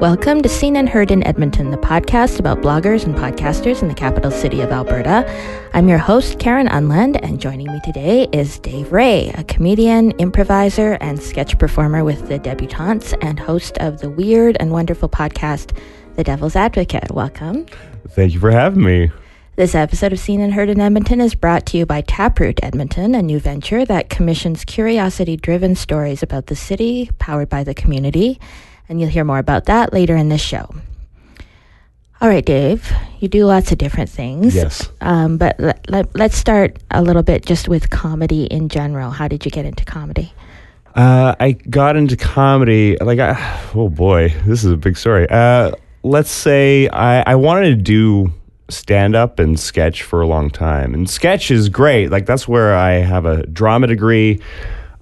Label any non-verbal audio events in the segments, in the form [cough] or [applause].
Welcome to Seen and Heard in Edmonton, the podcast about bloggers and podcasters in the capital city of Alberta. I'm your host, Karen Unland, and joining me today is Dave Ray, a comedian, improviser, and sketch performer with the Debutantes and host of the weird and wonderful podcast, The Devil's Advocate. Welcome. Thank you for having me. This episode of Seen and Heard in Edmonton is brought to you by Taproot Edmonton, a new venture that commissions curiosity driven stories about the city, powered by the community and you'll hear more about that later in this show. All right, Dave, you do lots of different things. Yes. Um, but let, let, let's start a little bit just with comedy in general. How did you get into comedy? Uh, I got into comedy, like, I, oh boy, this is a big story. Uh, let's say I, I wanted to do stand up and sketch for a long time. And sketch is great. Like, that's where I have a drama degree.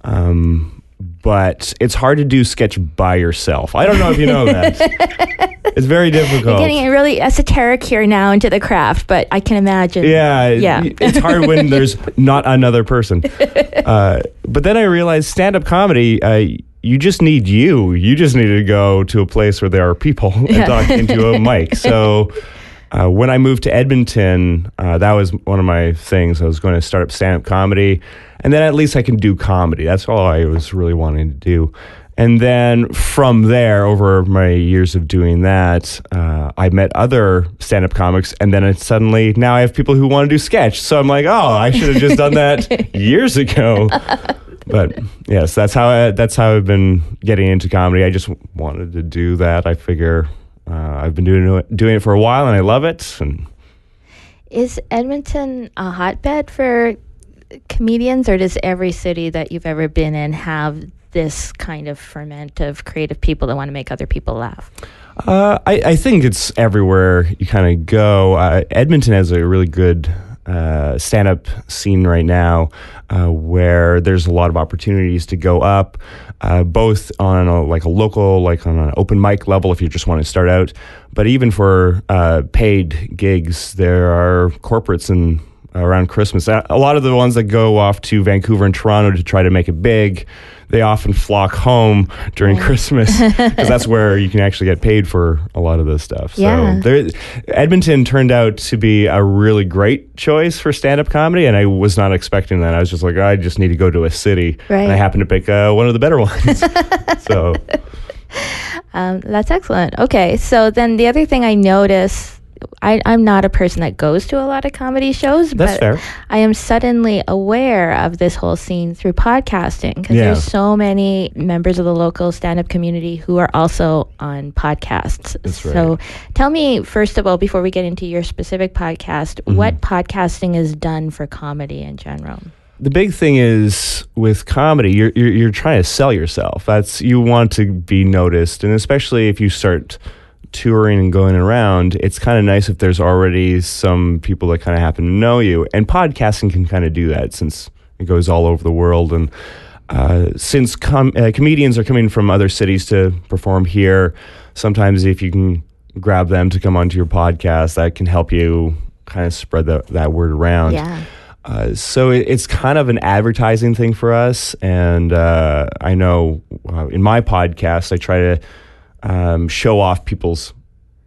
Um, but it's hard to do sketch by yourself. I don't know if you know that. [laughs] it's very difficult. You're getting really esoteric here now into the craft, but I can imagine. Yeah, yeah. it's hard when [laughs] there's not another person. [laughs] Uh, but then I realized stand-up comedy. Uh, you just need you. You just need to go to a place where there are people and yeah. talk into a mic. So. Uh, when I moved to Edmonton, uh, that was one of my things. I was going to start up stand up comedy and then at least I can do comedy. That's all I was really wanting to do. And then from there, over my years of doing that, uh, I met other stand up comics. And then it suddenly, now I have people who want to do sketch. So I'm like, oh, I should have just done that [laughs] years ago. But yes, that's how I, that's how I've been getting into comedy. I just wanted to do that. I figure uh, I've been doing it, doing it for a while, and I love it. And is Edmonton a hotbed for comedians, or does every city that you've ever been in have this kind of ferment of creative people that want to make other people laugh? Uh, I, I, think it's everywhere you kind of go. Uh, Edmonton has a really good uh, stand up scene right now uh, where there's a lot of opportunities to go up, uh, both on a, like a local, like on an open mic level if you just want to start out, but even for uh, paid gigs, there are corporates and around Christmas. A lot of the ones that go off to Vancouver and Toronto to try to make it big, they often flock home during yeah. Christmas because that's [laughs] where you can actually get paid for a lot of this stuff. Yeah. So there, Edmonton turned out to be a really great choice for stand-up comedy, and I was not expecting that. I was just like, I just need to go to a city, right. and I happened to pick uh, one of the better [laughs] ones. so. [laughs] Um, that's excellent. Okay, so then the other thing I noticed I, I'm not a person that goes to a lot of comedy shows, That's but fair. I am suddenly aware of this whole scene through podcasting because yeah. there's so many members of the local stand up community who are also on podcasts. That's right. So tell me, first of all, before we get into your specific podcast, mm-hmm. what podcasting is done for comedy in general? the big thing is with comedy, you're, you're, you're trying to sell yourself. That's you want to be noticed, and especially if you start touring and going around, it's kind of nice if there's already some people that kind of happen to know you. And podcasting can kind of do that since it goes all over the world. And uh, since com- uh, comedians are coming from other cities to perform here, sometimes if you can grab them to come onto your podcast, that can help you kind of spread the, that word around. Yeah. Uh, so it, it's kind of an advertising thing for us. And uh, I know uh, in my podcast, I try to um, show off people's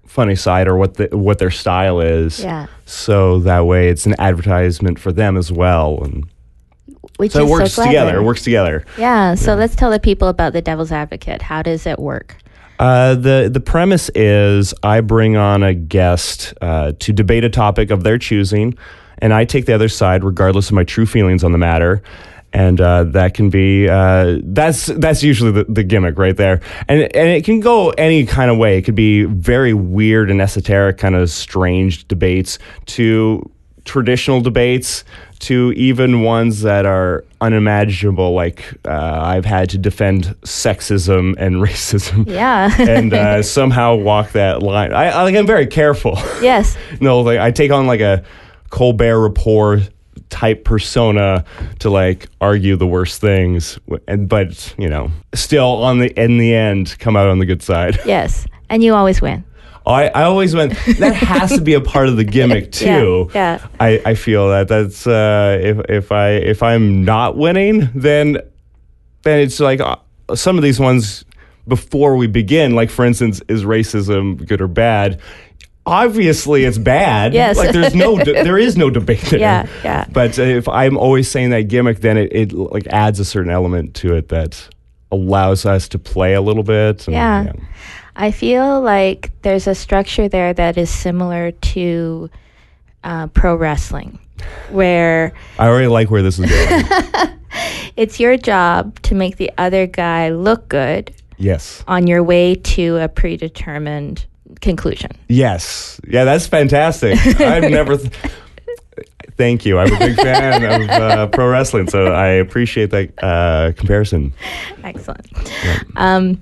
funny side or what the, what their style is. Yeah. So that way it's an advertisement for them as well and Which so it works so together. It works together. Yeah. So yeah. let's tell the people about the Devil's Advocate. How does it work? Uh, the the premise is I bring on a guest uh, to debate a topic of their choosing, and I take the other side regardless of my true feelings on the matter and uh, that can be uh, that's that's usually the, the, gimmick right there. And and it can go any kind of way. It could be very weird and esoteric kind of strange debates to traditional debates to even ones that are unimaginable like uh, i've had to defend sexism and [laughs] racism. Yeah. And uh, [laughs] somehow walk that line. I, I like i'm very careful. Yes. [laughs] No like i take on like a colbert report type persona to like argue the worst things and but you know still on the in the end come out on the good side [laughs] yes and you always win I, I always went that has to be a part of the gimmick [laughs] too yeah, yeah. I, I feel that that's uh, if if I if I'm not winning then then it's like uh, some of these ones before we begin. Like, for instance, is racism good or bad? Obviously, it's bad. Yes. Like, there's no, de- there is no debate there. Yeah, yeah. But uh, if I'm always saying that gimmick, then it, it like adds a certain element to it that allows us to play a little bit. and, Yeah. I feel like there's a structure there that is similar to uh, pro wrestling, where I already like where this is going. [laughs] it's your job to make the other guy look good yes. on your way to a predetermined conclusion. Yes. Yeah, that's fantastic. [laughs] I've never. Th- Thank you. I'm a big fan of uh, pro wrestling, so I appreciate that uh, comparison. Excellent. Um,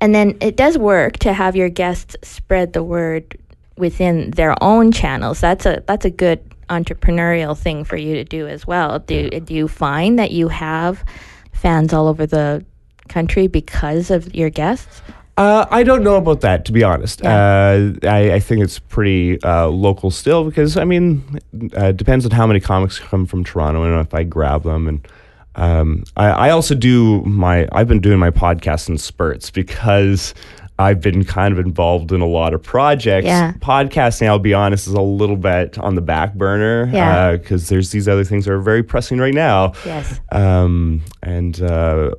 and then it does work to have your guests spread the word within their own channels. That's a that's a good entrepreneurial thing for you to do as well. Do do you find that you have fans all over the country because of your guests? Uh, I don't know about that, to be honest. Uh, I, I think it's pretty uh, local still because, I mean, uh, it depends on how many comics come from Toronto and if I grab them. And um, I, I also do my, I've been doing my podcast in spurts because I've been kind of involved in a lot of projects. Yeah. Podcasting, I'll be honest, is a little bit on the back burner Yeah. because there's these other things that are very pressing right now. Yes. Um, and uh,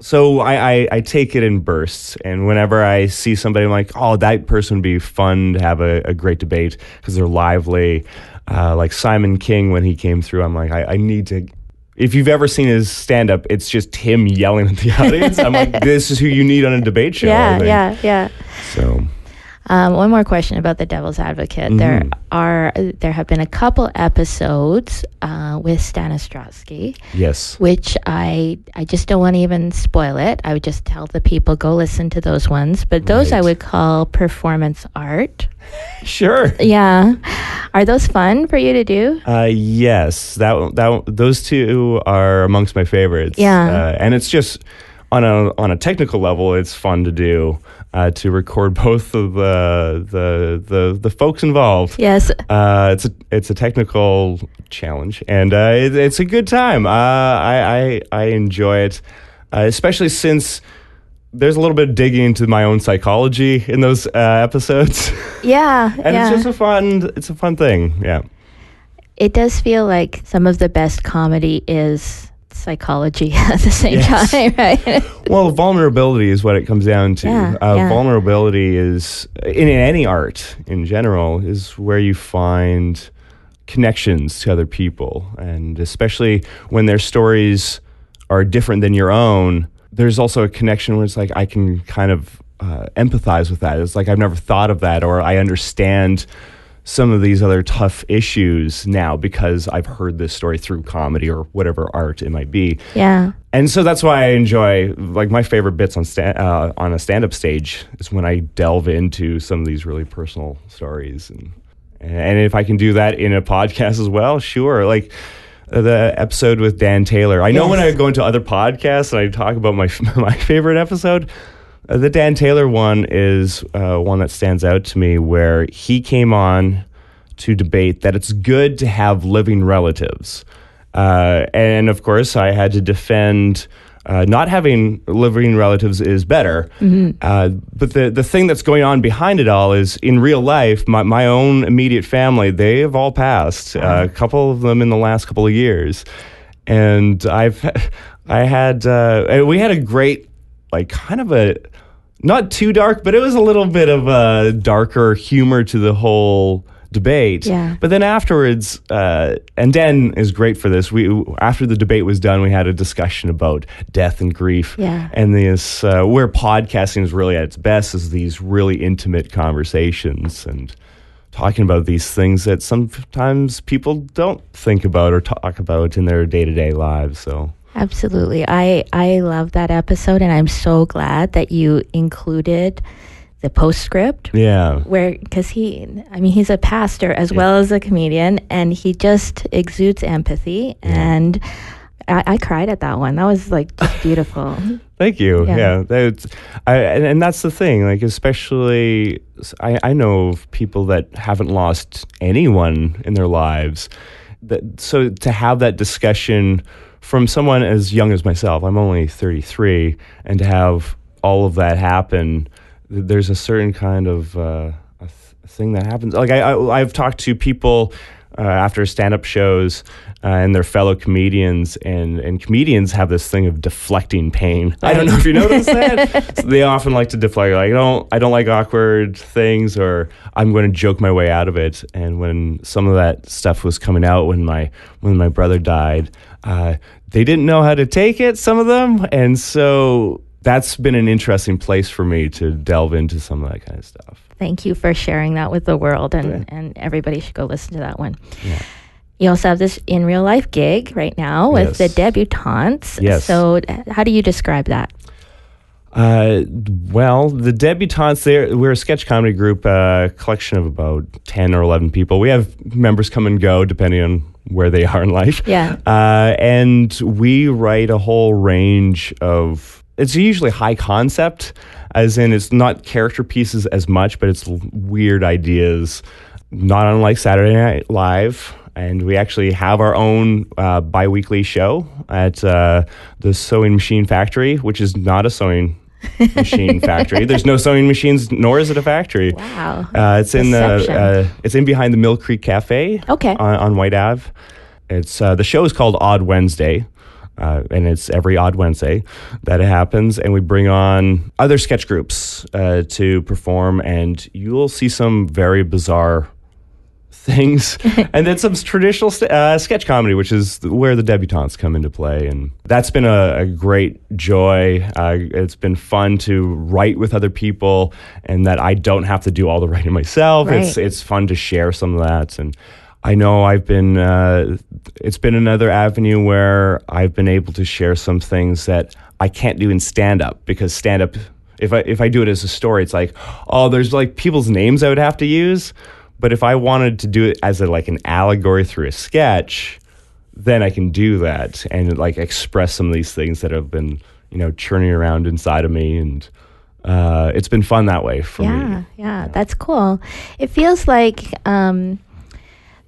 so I, I, I take it in bursts. And whenever I see somebody, I'm like, oh, that person would be fun to have a, a great debate because they're lively. Uh, like Simon King, when he came through, I'm like, I, I need to. If you've ever seen his stand up, it's just him yelling at the [laughs] audience. I'm like, [laughs] this is who you need on a debate show. Yeah, yeah, yeah. So, Um, one more question about the Devil's Advocate. There Mm-hmm. are there have been a couple episodes uh, with Stanistrowski. yes. which I I just don't want to even spoil it. I would just tell the people go listen to those ones. But those I would call performance art. [laughs] Sure. Yeah, are those fun for you to do? Uh, yes, that that those two are amongst my favorites. Yeah. uh, and it's just on a on a technical level, it's fun to do uh, to record [laughs] both of the the the, the folks involved. Yes. Uh, it's a it's a technical challenge, and uh, it, it's a good time. Uh, I, I I enjoy it, uh, especially since. There's a little bit of digging into my own psychology in those uh, episodes, [laughs] Yeah. and yeah. it's just a fun. It's a fun thing. Yeah. it does feel like some of the best comedy is psychology [laughs] at the same Yes. time, [laughs] right? Well, vulnerability is what it comes down to. Yeah, uh, yeah. Vulnerability is, in, in any art in general, is where you find connections to other people. And especially when their stories are different than your own, there's also a connection where it's like, I can kind of uh, empathize with that. It's like, I've never thought of that, or I understand some of these other tough issues now because I've heard this story through comedy or whatever art it might be yeah. and so that's why I enjoy like my favorite bits on sta- uh, on a stand up stage is when I delve into some of these really personal stories and and if I can do that in a podcast as well, sure. Like uh, the episode with Dan Taylor. I know Yes. when I go into other podcasts and I talk about my [laughs] my favorite episode, uh, the Dan Taylor one is uh, one that stands out to me where he came on to debate that it's good to have living relatives. Uh, and of course, I had to defend uh, not having living relatives is better. Uh, but the, the thing that's going on behind it all is in real life, my, my own immediate family, they have all passed, uh, a couple of them in the last couple of years. And I've, [laughs] I had, uh, we had a great, like, kind of a, not too dark, but it was a little bit of a darker humor to the whole debate. Yeah. But then afterwards, uh, and Dan is great for this. We after the debate was done, we had a discussion about death and grief. Yeah. And this uh, where podcasting is really at its best is these really intimate conversations and talking about these things that sometimes people don't think about or talk about in their day to day lives. So. Absolutely. I I love that episode and I'm so glad that you included the postscript Yeah. where because he i mean he's a pastor as well as a comedian and he just exudes empathy and I, I cried at that one that was like just beautiful [laughs] Thank you. Yeah. Yeah, that's, I, and, and that's the thing. Like, especially, I, I know of people that haven't lost anyone in their lives. That so to have that discussion from someone as young as myself, I'm only 33, and to have all of that happen, there's a certain kind of uh, a th- thing that happens. Like I, I, I've talked to people uh, after stand-up shows uh, and their fellow comedians, and and comedians have this thing of deflecting pain. I don't know if you [laughs] noticed that. so they often like to deflect, like I don't, I don't like awkward things, or I'm going to joke my way out of it. And when some of that stuff was coming out, when my when my brother died, uh, they didn't know how to take it. Some of them, and so that's been an interesting place for me to delve into some of that kind of stuff. Thank you for sharing that with the world, and, Yeah. and everybody should go listen to that one. Yeah. You also have this in real life gig right now with Yes. the debutantes. Yes. So, uh, how do you describe that? Uh, well, the debutantes, there we're a sketch comedy group, a collection of about ten or eleven people. We have members come and go depending on where they are in life. Yeah. Uh, and we write a whole range of. It's usually high concept, as in it's not character pieces as much, but it's weird ideas. Not unlike Saturday Night Live. And we actually have our own uh, bi weekly show at uh, the Sewing Machine Factory, which is not a sewing [laughs] machine factory. There's no sewing machines, nor is it a factory. Wow. Uh, it's in the uh, it's in behind the Mill Creek Cafe. Okay. On, on White Ave. It's uh, the show is called Odd Wednesday. Uh, and it's every odd Wednesday that it happens, and we bring on other sketch groups uh, to perform, and you'll see some very bizarre things, [laughs] and then some traditional st- uh, sketch comedy, which is where the debutantes come into play, and that's been a, a great joy. Uh, it's been fun to write with other people, and that I don't have to do all the writing myself. It's it's fun to share some of that, and I know I've been. Uh, it's been another avenue where I've been able to share some things that I can't do in stand up because stand up. If I if I do it as a story, it's like, oh, there's like people's names I would have to use. But if I wanted to do it as a, like an allegory through a sketch, then I can do that and like express some of these things that have been you know churning around inside of me, and uh, it's been fun that way for yeah, me. yeah, yeah, that's cool. It feels like um,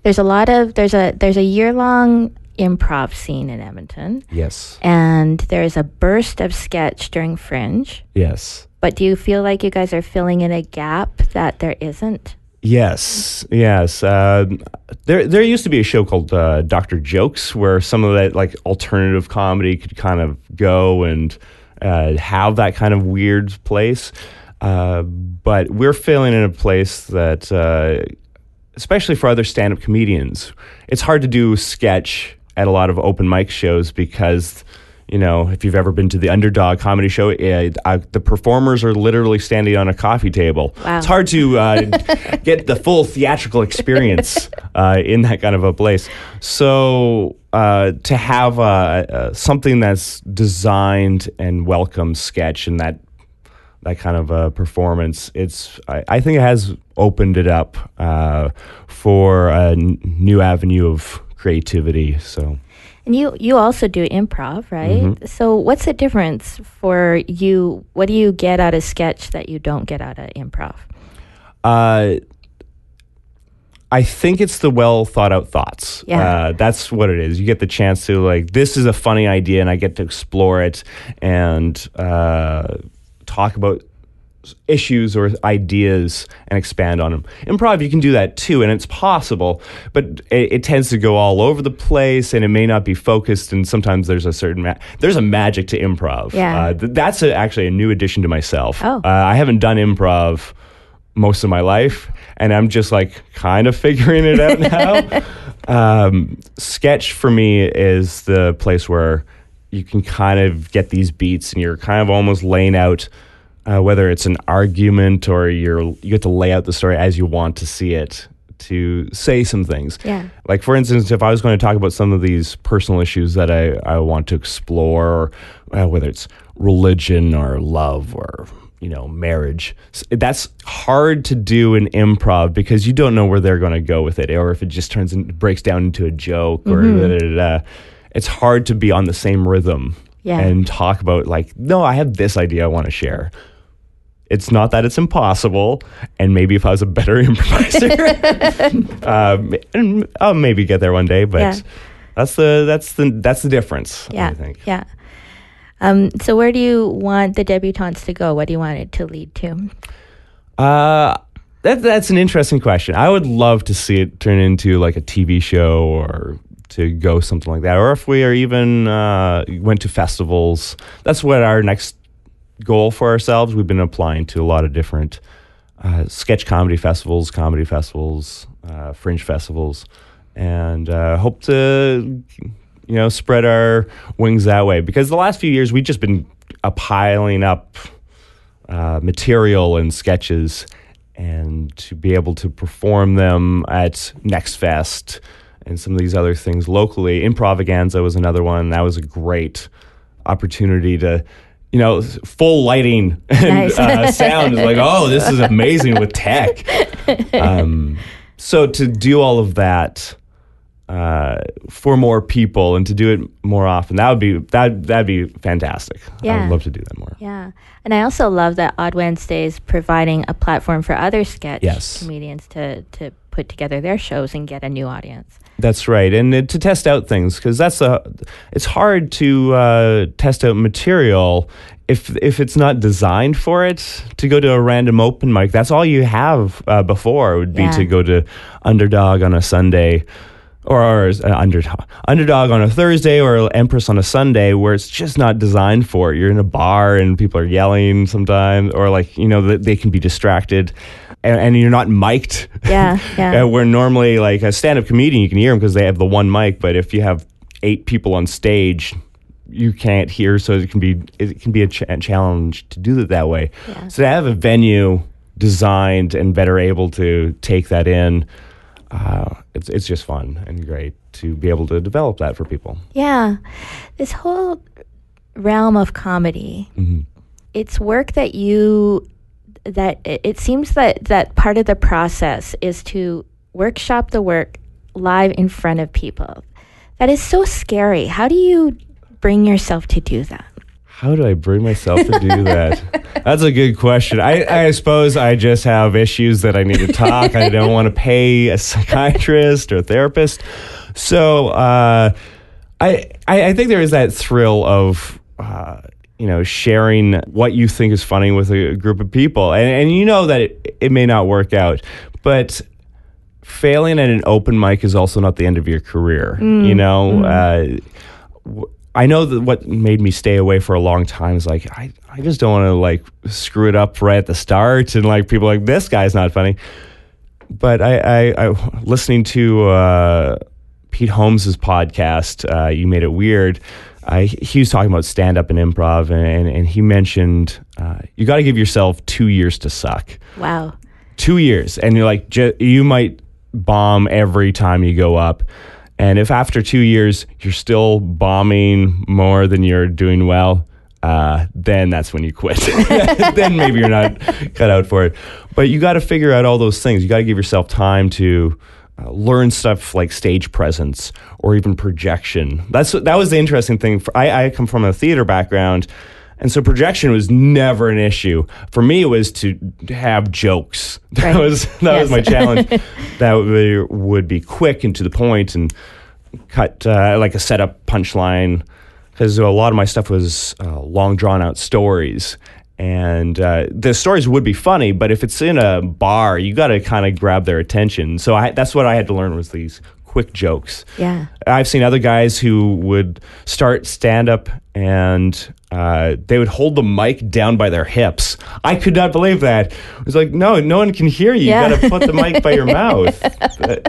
there's a lot of there's a there's a year long improv scene in Edmonton, Yes, and there's a burst of sketch during Fringe. yes. But do you feel like you guys are filling in a gap that there isn't? Yes, yes. Uh, there, there used to be a show called uh, Doctor Jokes, where some of that like alternative comedy could kind of go and uh, have that kind of weird place. Uh, but we're filling in a place that, uh, especially for other stand-up comedians, it's hard to do sketch at a lot of open mic shows because you know, if you've ever been to the underdog comedy show, uh, uh, the performers are literally standing on a coffee table. Wow. It's hard to uh, [laughs] get the full theatrical experience uh, in that kind of a place. So uh, to have uh, uh, something that's designed and welcomes sketch and that that kind of a performance, it's I, I think it has opened it up uh, for a n- new avenue of creativity. So. And you you also do improv, right? Mm-hmm. So what's the difference for you? What do you get out of sketch that you don't get out of improv? Uh, I think it's the well thought out thoughts. Yeah. Uh, that's what it is. You get the chance to like, this is a funny idea, and I get to explore it and uh, talk about issues or ideas and expand on them. Improv, you can do that too, and it's possible, but it, it tends to go all over the place, and it may not be focused. And sometimes there's a certain ma- there's a magic to improv. Yeah. Uh, th- that's a, actually a new addition to myself. Oh. Uh, I haven't done improv most of my life, and I'm just like kind of [laughs] figuring it out now. [laughs] um, sketch for me is the place where you can kind of get these beats, and you're kind of almost laying out. Uh, whether it's an argument or you're you get to lay out the story as you want to see it to say some things. Yeah. Like for instance, if I was going to talk about some of these personal issues that I, I want to explore, uh, whether it's religion or love or you know marriage, that's hard to do in improv because you don't know where they're going to go with it, or if it just turns and breaks down into a joke or da, da, da, da. it's hard to be on the same rhythm Yeah. and talk about like, no, I have this idea I want to share. It's not that it's impossible, and maybe if I was a better [laughs] improviser, [laughs] um, and I'll maybe get there one day. But Yeah. that's the that's the that's the difference. Yeah, I think. yeah. Um, so where do you want the debutantes to go? What do you want it to lead to? Uh, that, that's an interesting question. I would love to see it turn into like a TV show or to go something like that. Or if we are even uh, went to festivals, that's what our next goal for ourselves. We've been applying to a lot of different uh, sketch comedy festivals, comedy festivals, uh, fringe festivals, and uh, hope to you know spread our wings that way. Because the last few years we've just been piling up uh, material and sketches, and to be able to perform them at Next Fest and some of these other things locally. Improvaganza was another one. That was a great opportunity to you know, full lighting [laughs] and Nice. uh, sound is like, oh, this is amazing with tech. [laughs] Um, so to do all of that uh, for more people and to do it more often, that would be that that'd be fantastic. I would love to do that more. Yeah. And I also love that Odd Wednesdays providing a platform for other sketch Yes. comedians to, to put together their shows and get a new audience. That's right, and uh, to test out things because that's a. It's hard to uh, test out material if if it's not designed for it. To go to a random open mic, that's all you have uh, before would be Yeah. to go to Underdog on a Sunday. Or, or uh, underdog, underdog on a Thursday or Empress on a Sunday, where it's just not designed for it. You're in a bar and people are yelling sometimes, or like you know they, they can be distracted, and, and you're not mic'd. Yeah, yeah. [laughs] Uh, where normally, like a stand-up comedian, you can hear them because they have the one mic. But if you have eight people on stage, you can't hear. So it can be it can be a, ch- challenge to do it that way. Yeah. So to have a venue designed and better able to take that in, uh, it's it's just fun and great to be able to develop that for people. Yeah. This whole realm of comedy, Mm-hmm. it's work that you that it it seems that that part of the process is to workshop the work live in front of people. That is so scary. How do you bring yourself to do that? How do I bring myself to do that? [laughs] That's a good question. I, I suppose I just have issues that I need to talk. I don't want to pay a psychiatrist or a therapist. So uh, I, I I think there is that thrill of uh, you know sharing what you think is funny with a group of people, and and you know that it, it may not work out, but failing at an open mic is also not the end of your career. You know, uh, w- I know that what made me stay away for a long time is like I, I just don't want to like screw it up right at the start and like people are like this guy's not funny. But I, I, I listening to uh, Pete Holmes's podcast, uh, you made it weird. I, he was talking about stand up and improv, and, and he mentioned uh, you got to give yourself two years to suck Wow. two years and you're like you might bomb every time you go up and if after two years you're still bombing more than you're doing well uh, then that's when you quit [laughs] then maybe you're not cut out for it but you got to figure out all those things you got to give yourself time to uh, learn stuff like stage presence or even projection. That's that was the interesting thing. For, I, I come from a theater background, and so projection was never an issue. For me, it was to have jokes. [laughs] That Right. was that was my challenge. [laughs] that would, would be quick and to the point and cut uh, like a setup punchline because a lot of my stuff was uh, long drawn out stories and uh, the stories would be funny but if it's in a bar you got to kind of grab their attention so I, that's what i had to learn was these quick jokes Yeah. I've seen other guys who would start stand up and uh, they would hold the mic down by their hips. I could not believe that. It was like, no, no one can hear you. Yeah. You got to put the mic by your mouth. [laughs]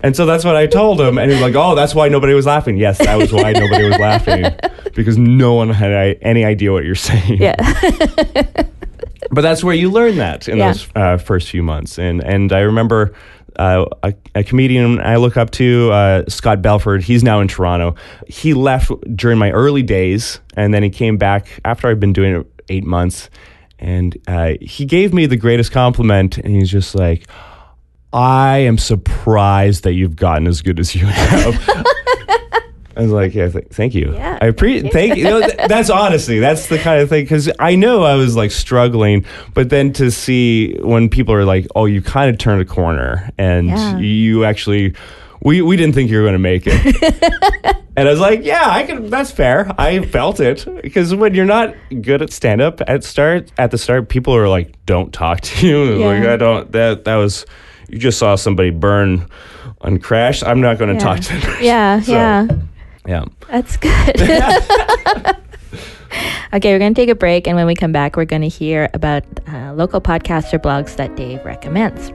And so that's what I told him. And he was like, oh, that's why nobody was laughing. Yes, that was why nobody was laughing because no one had any idea what you're saying. Yeah. But that's where you learn that in Yeah. those uh, first few months. And and I remember uh, a, a comedian I look up to, uh, Scott Belford. He's now in Toronto. He left during my early days, and then he came back after I'd been doing it eight months. And uh, he gave me the greatest compliment, and he's just like, "I am surprised that you've gotten as good as you have." [laughs] I was like, yeah, th- thank you. Yeah, I appreciate. [laughs] Thank you. you know, th- that's honesty. That's the kind of thing because I know I was like struggling, but then to see when people are like, "Oh, you kind of turned a corner, and Yeah. you actually." We, we didn't think you were going to make it. [laughs] And I was like, yeah, I can. That's fair. I felt it because when you're not good at stand up at start at the start, people are like, don't talk to you. Yeah. Like I don't. That that was. You just saw somebody burn on crash. I'm not going to talk to them. Yeah, [laughs] So, yeah. Yeah. That's good. [laughs] okay, we're going to take a break, and when we come back, we're going to hear about uh, local podcaster blogs that Dave recommends.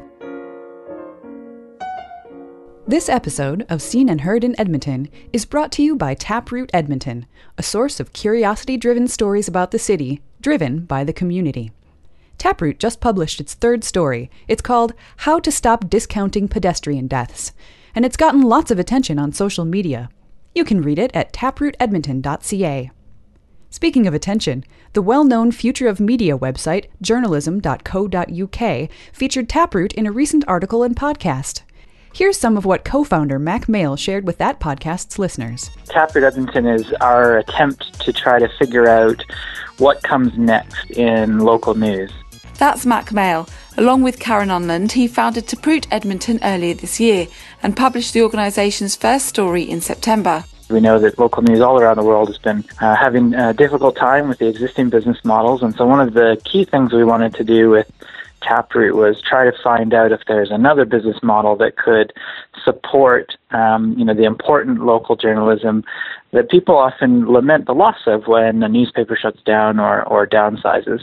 This episode of Seen and Heard in Edmonton is brought to you by Taproot Edmonton, a source of curiosity driven stories about the city, driven by the community. Taproot just published its third story. It's called How to Stop Discounting Pedestrian Deaths, and it's gotten lots of attention on social media. You can read it at taprootedmonton.ca. Speaking of attention, the well known Future of Media website, journalism.co.uk, featured Taproot in a recent article and podcast. Here's some of what co founder Mack Male shared with that podcast's listeners. Taproot Edmonton is our attempt to try to figure out what comes next in local news. That's Mack Male. Along with Karen Unland, he founded Taproot Edmonton earlier this year and published the organisation's first story in September. We know that local news all around the world has been uh, having a difficult time with the existing business models, and so one of the key things we wanted to do with Taproot was try to find out if there's another business model that could support, um, you know, the important local journalism that people often lament the loss of when a newspaper shuts down or, or downsizes.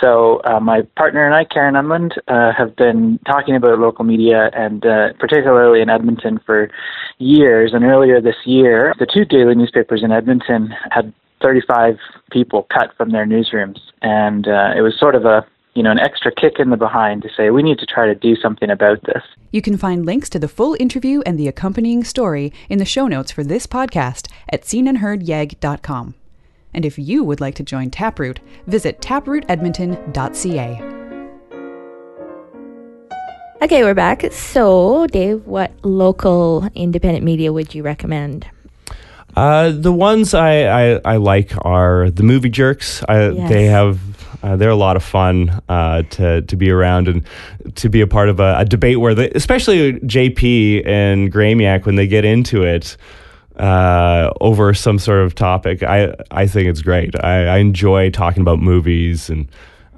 So uh, my partner and I, Karen Unland, uh, have been talking about local media and uh, particularly in Edmonton for years. And earlier this year, the two daily newspapers in Edmonton had 35 people cut from their newsrooms, and uh, it was sort of a you know an extra kick in the behind to say we need to try to do something about this. You can find links to the full interview and the accompanying story in the show notes for this podcast at seenandheardyeg.com. And if you would like to join Taproot, visit taprootedmonton.ca. Okay, we're back. So, Dave, what local independent media would you recommend? Uh, the ones I, I, I like are the movie jerks. I, Yes. They have uh, they're a lot of fun uh, to to be around and to be a part of a, a debate where they, especially JP and Gramiak when they get into it uh, over some sort of topic. I I think it's great. I, I enjoy talking about movies and.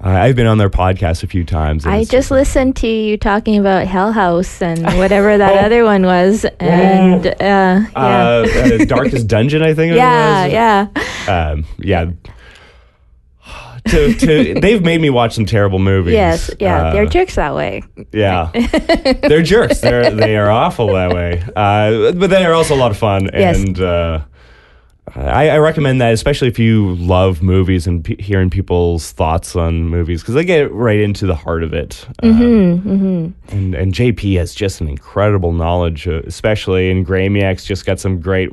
Uh, I've been on their podcast a few times. I just listened to you talking about Hell House and [laughs] whatever that Oh. other one was, and uh, yeah, uh, uh, Darkest [laughs] Dungeon, I think. it yeah, was. yeah, um, yeah. To, to, they've made me watch some terrible movies. yes, yeah. Uh, They're jerks that way. yeah, [laughs] they're jerks. They're they are awful that way. Uh, but they are also a lot of fun, Yes. and uh, I, I recommend that, especially if you love movies and pe hearing people's thoughts on movies, because they get right into the heart of it. Uh, Mm-hmm. and and JP has just an incredible knowledge, uh, especially in Gramiak's just got some great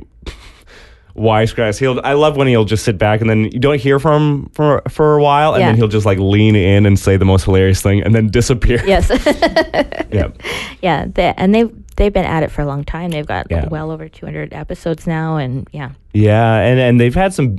wisecracks. He'll I love when he'll just sit back and then you don't hear from him for for a while, and Yeah. then he'll just like lean in and say the most hilarious thing, and then disappear. Yes, [laughs] yeah. [laughs] yeah, they, and they've they've been at it for a long time. They've got Yeah. well over 200 episodes now, and yeah, Yeah, and, and they've had some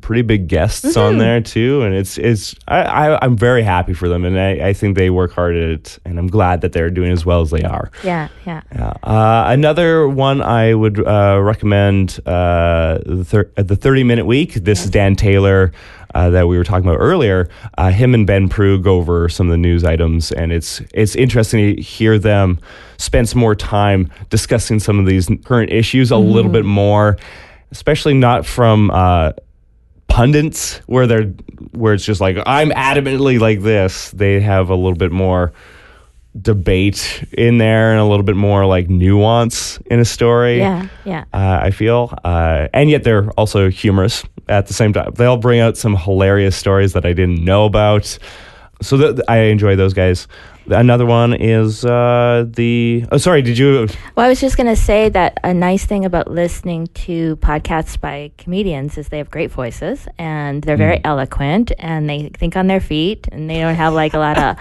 pretty big guests Mm-hmm. on there too, and it's it's I, I I'm very happy for them, and I, I think they work hard at it, and I'm glad that they're doing as well as they are. yeah, yeah. Yeah. Uh, another one I would uh, recommend uh, the, thir- uh, the 30 Minute Week. This is Dan Taylor uh, that we were talking about earlier. Uh, him and Ben Prue go over some of the news items, and it's it's interesting to hear them spend some more time discussing some of these current issues a little bit more, especially not from. Uh, pundits where they're where it's just like I'm adamantly like this. They have a little bit more debate in there and a little bit more like nuance in a story. Yeah, yeah. Uh, I feel, uh, and yet they're also humorous at the same time. They'll bring out some hilarious stories that I didn't know about. So th- I enjoy those guys. Another one is uh, the. Oh, sorry. Did you? Well, I was just going to say that a nice thing about listening to podcasts by comedians is they have great voices and they're very eloquent and they think on their feet and they don't have like a lot of,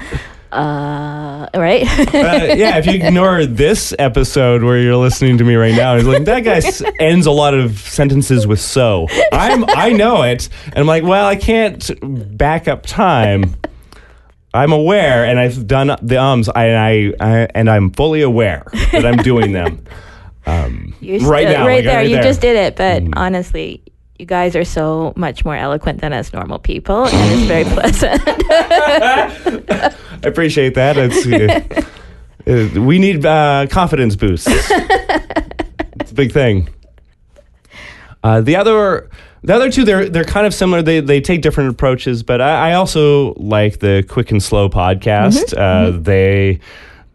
uh, right? Uh, yeah, if you ignore this episode where you're listening to me right now, it's like that guy s- ends a lot of sentences with "so." I'm I know it, and I'm like, well, I can't back up time. I'm aware, and I've done the ums, I, and I, I and I'm fully aware that I'm doing them. You Right still- now, right like, there. right you there. just did it, but honestly, you guys are so much more eloquent than us normal people, and it's very pleasant. [laughs] I appreciate that. It's, uh, uh, we need uh, confidence boosts. it's a big thing. Uh, the other, the other two, they're they're kind of similar. They they take different approaches, but I, I also like the Quick and Slow podcast. Uh, They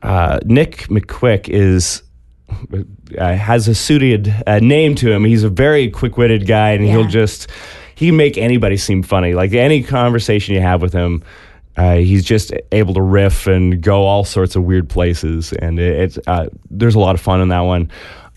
uh, Nick McQuick is uh, has a suited uh, name to him. He's a very quick witted guy, and Yeah. he'll just he can make anybody seem funny. Like any conversation you have with him, uh, he's just able to riff and go all sorts of weird places, and it, it's uh, there's a lot of fun in that one.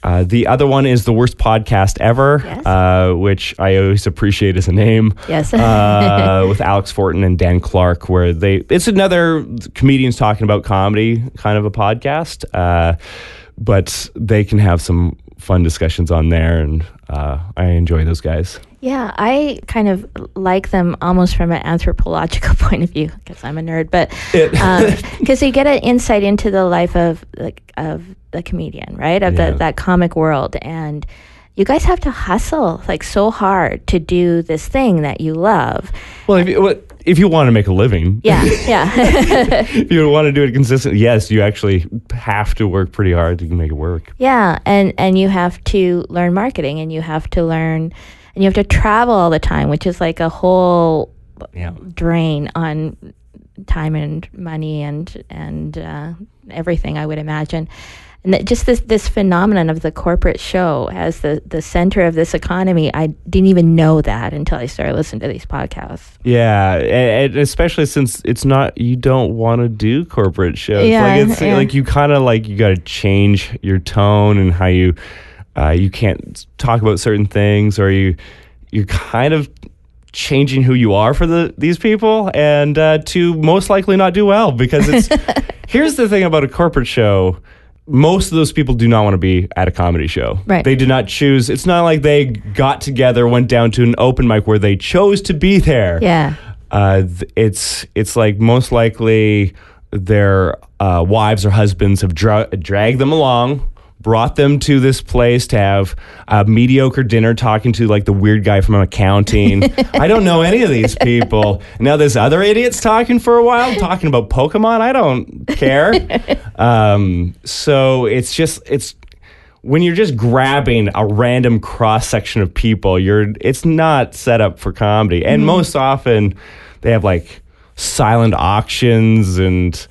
Uh, the other one is the worst podcast ever, Yes. uh, which I always appreciate as a name. Yes. uh, [laughs] with Alex Fortin and Dan Clark, where they it's another comedians talking about comedy kind of a podcast, uh, but they can have some fun discussions on there, and uh, I enjoy those guys. Yeah, I kind of like them almost from an anthropological [laughs] point of view because I'm a nerd, but because [laughs] you get an insight into the life of like of the comedian, right? Of Yeah. the, that comic world, and you guys have to hustle like so hard to do this thing that you love. Well, if you, if you want to make a living, Yeah, yeah, [laughs] if you want to do it consistently, yes, you actually have to work pretty hard to make it work. yeah, and and you have to learn marketing, and you have to learn, and you have to travel all the time, which is like a whole Yeah. drain on time and money and and uh, everything I would imagine. And that just this this phenomenon of the corporate show as the the center of this economy, I didn't even know that until I started listening to these podcasts. Yeah, and, and especially since it's not you don't want to do corporate shows. Yeah, like it's yeah. like you kind of like you got to change your tone and how you uh, you can't talk about certain things or you you're kind of changing who you are for the these people and uh, to most likely not do well because it's [laughs] here's the thing about a corporate show. Most of those people do not want to be at a comedy show. Right. they did not choose it's not like they got together went down to an open mic where they chose to be there. Yeah, uh, th- it's it's like most likely their uh, wives or husbands have dra- dragged them along, brought them to this place to have a mediocre dinner, talking to like the weird guy from accounting. [laughs] I don't know any of these people. Now this other idiot's talking for a while, talking about Pokemon. I don't care. [laughs] um, so it's just it's when you're just grabbing a random cross section of people, you're it's not set up for comedy. And most often they have like silent auctions and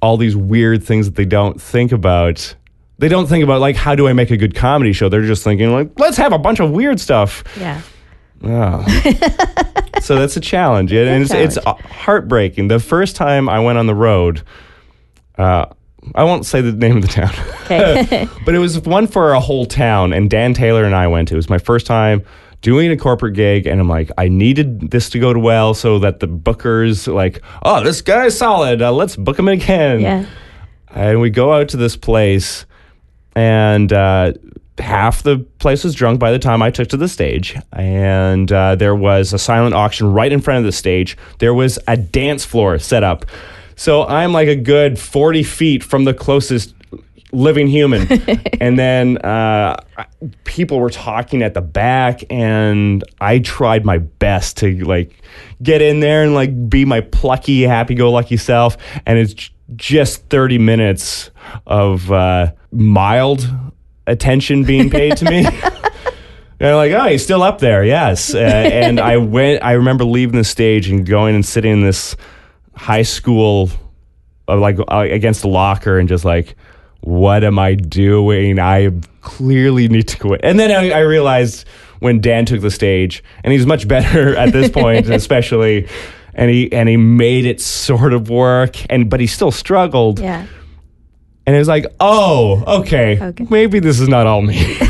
all these weird things that they don't think about. They don't think about like how do I make a good comedy show? They're just thinking like let's have a bunch of weird stuff. yeah, Oh. [laughs] so that's a challenge, and it's, it's uh, heartbreaking. The first time I went on the road, uh, I won't say the name of the town, okay, [laughs] but it was one for a whole town, and Dan Taylor and I went. It was my first time doing a corporate gig, and I'm like, I needed this to go to well so that the bookers like, oh, this guy's solid. Uh, let's book him again. yeah, And we go out to this place, and uh, half the place was drunk by the time I took to the stage. And uh, there was a silent auction right in front of the stage. There was a dance floor set up. So I'm like a good 40 feet from the closest living human. [laughs] and then uh, people were talking at the back, and I tried my best to like get in there and like be my plucky, happy-go-lucky self. And it's just 30 minutes of uh, mild attention being paid to me. And [laughs] they're like, oh, he's still up there, yes. Uh, and I went. I remember leaving the stage and going and sitting in this high school, uh, like uh, against the locker, and just like, what am I doing? I clearly need to quit. And then I, I realized when Dan took the stage, and he's much better [laughs] at this point, [laughs] especially. And he and he made it sort of work, and but he still struggled. yeah. And it was like, oh, okay, Okay. maybe this is not all me. [laughs]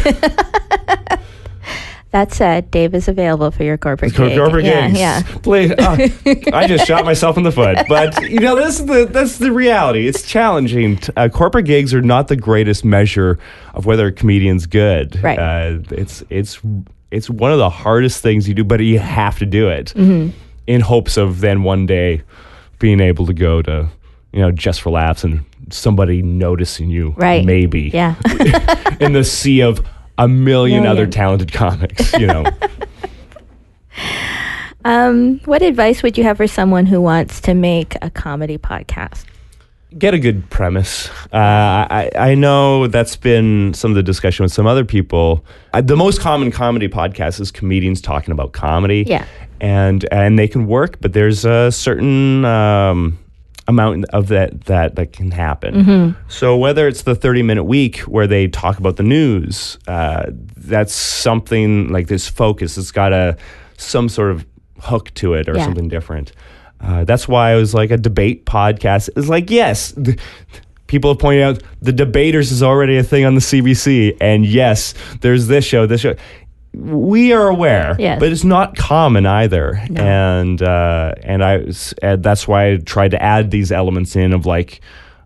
That said, Dave is available for your corporate gig. corporate yeah, gigs. yeah. Please, uh, [laughs] I just shot myself in the foot. But you know, this is the that's the reality. It's challenging. Uh, corporate gigs are not the greatest measure of whether a comedian's good. Right. Uh, it's it's it's one of the hardest things you do, but you have to do it in hopes of then one day being able to go to you know just for laughs and somebody noticing you. Right. Maybe. Yeah. [laughs] In the sea of a million, other talented comics, you know. [laughs] um, what advice would you have for someone who wants to make a comedy podcast? Get a good premise. Uh, I, I know that's been some of the discussion with some other people. Uh, the most common comedy podcast is comedians talking about comedy. Yeah. And and they can work, but there's a certain um, amount of that that that can happen. So whether it's the 30 minute week where they talk about the news, uh, that's something like this focus. It's got a some sort of hook to it or Yeah. something different. Uh, that's why I was like a debate podcast. It's like yes. th- People have pointed out the debaters is already a thing on the CBC, and yes, there's this show, this show. We are aware, Yes. but it's not common either, and uh, and I was, and that's why I tried to add these elements in of like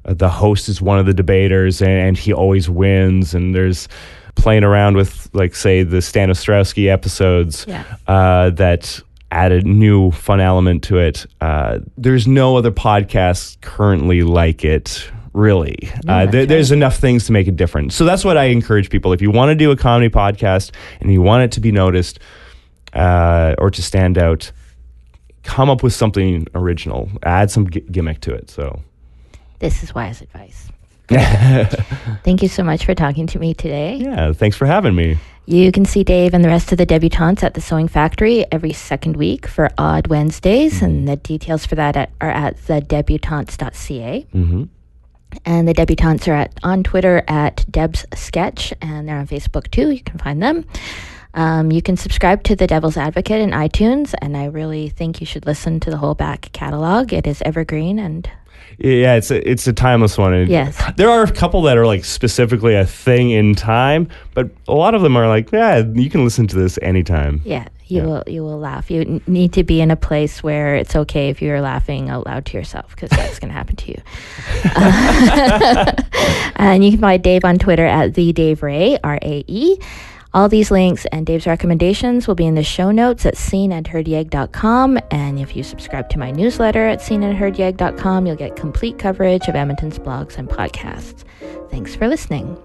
uh, the host is one of the debaters and, and he always wins, and there's playing around with like say the Stanostrowski episodes Yeah. uh, that added new fun element to it. Uh, there's no other podcast currently like it. Really, uh, there, there's enough things to make a difference. So that's what I encourage people. If you want to do a comedy podcast and you want it to be noticed uh, or to stand out, come up with something original. Add some gi- gimmick to it. So This is wise advice. [laughs] Thank you so much for talking to me today. yeah, thanks for having me. You can see Dave and the rest of the debutantes at the Sewing Factory every second week for Odd Wednesdays, and the details for that at, are at thedebutantes.ca. hmm And the debutantes are at on Twitter at Deb's Sketch, and they're on Facebook too. You can find them. Um, you can subscribe to The Devil's Advocate in iTunes, and I really think you should listen to the whole back catalog. It is evergreen, and Yeah, it's a, it's a timeless one. Yes. there are a couple that are like specifically a thing in time, but a lot of them are like, yeah, you can listen to this anytime. yeah, you Yeah. will you will laugh. You need to be in a place where it's okay if you're laughing out loud to yourself, because that's going to happen to you. Uh, [laughs] and you can find Dave on Twitter at the Dave Ray R A E. All these links and Dave's recommendations will be in the show notes at seenandheardyeg.com. And if you subscribe to my newsletter at seenandheardyeg.com, you'll get complete coverage of Edmonton's blogs and podcasts. Thanks for listening.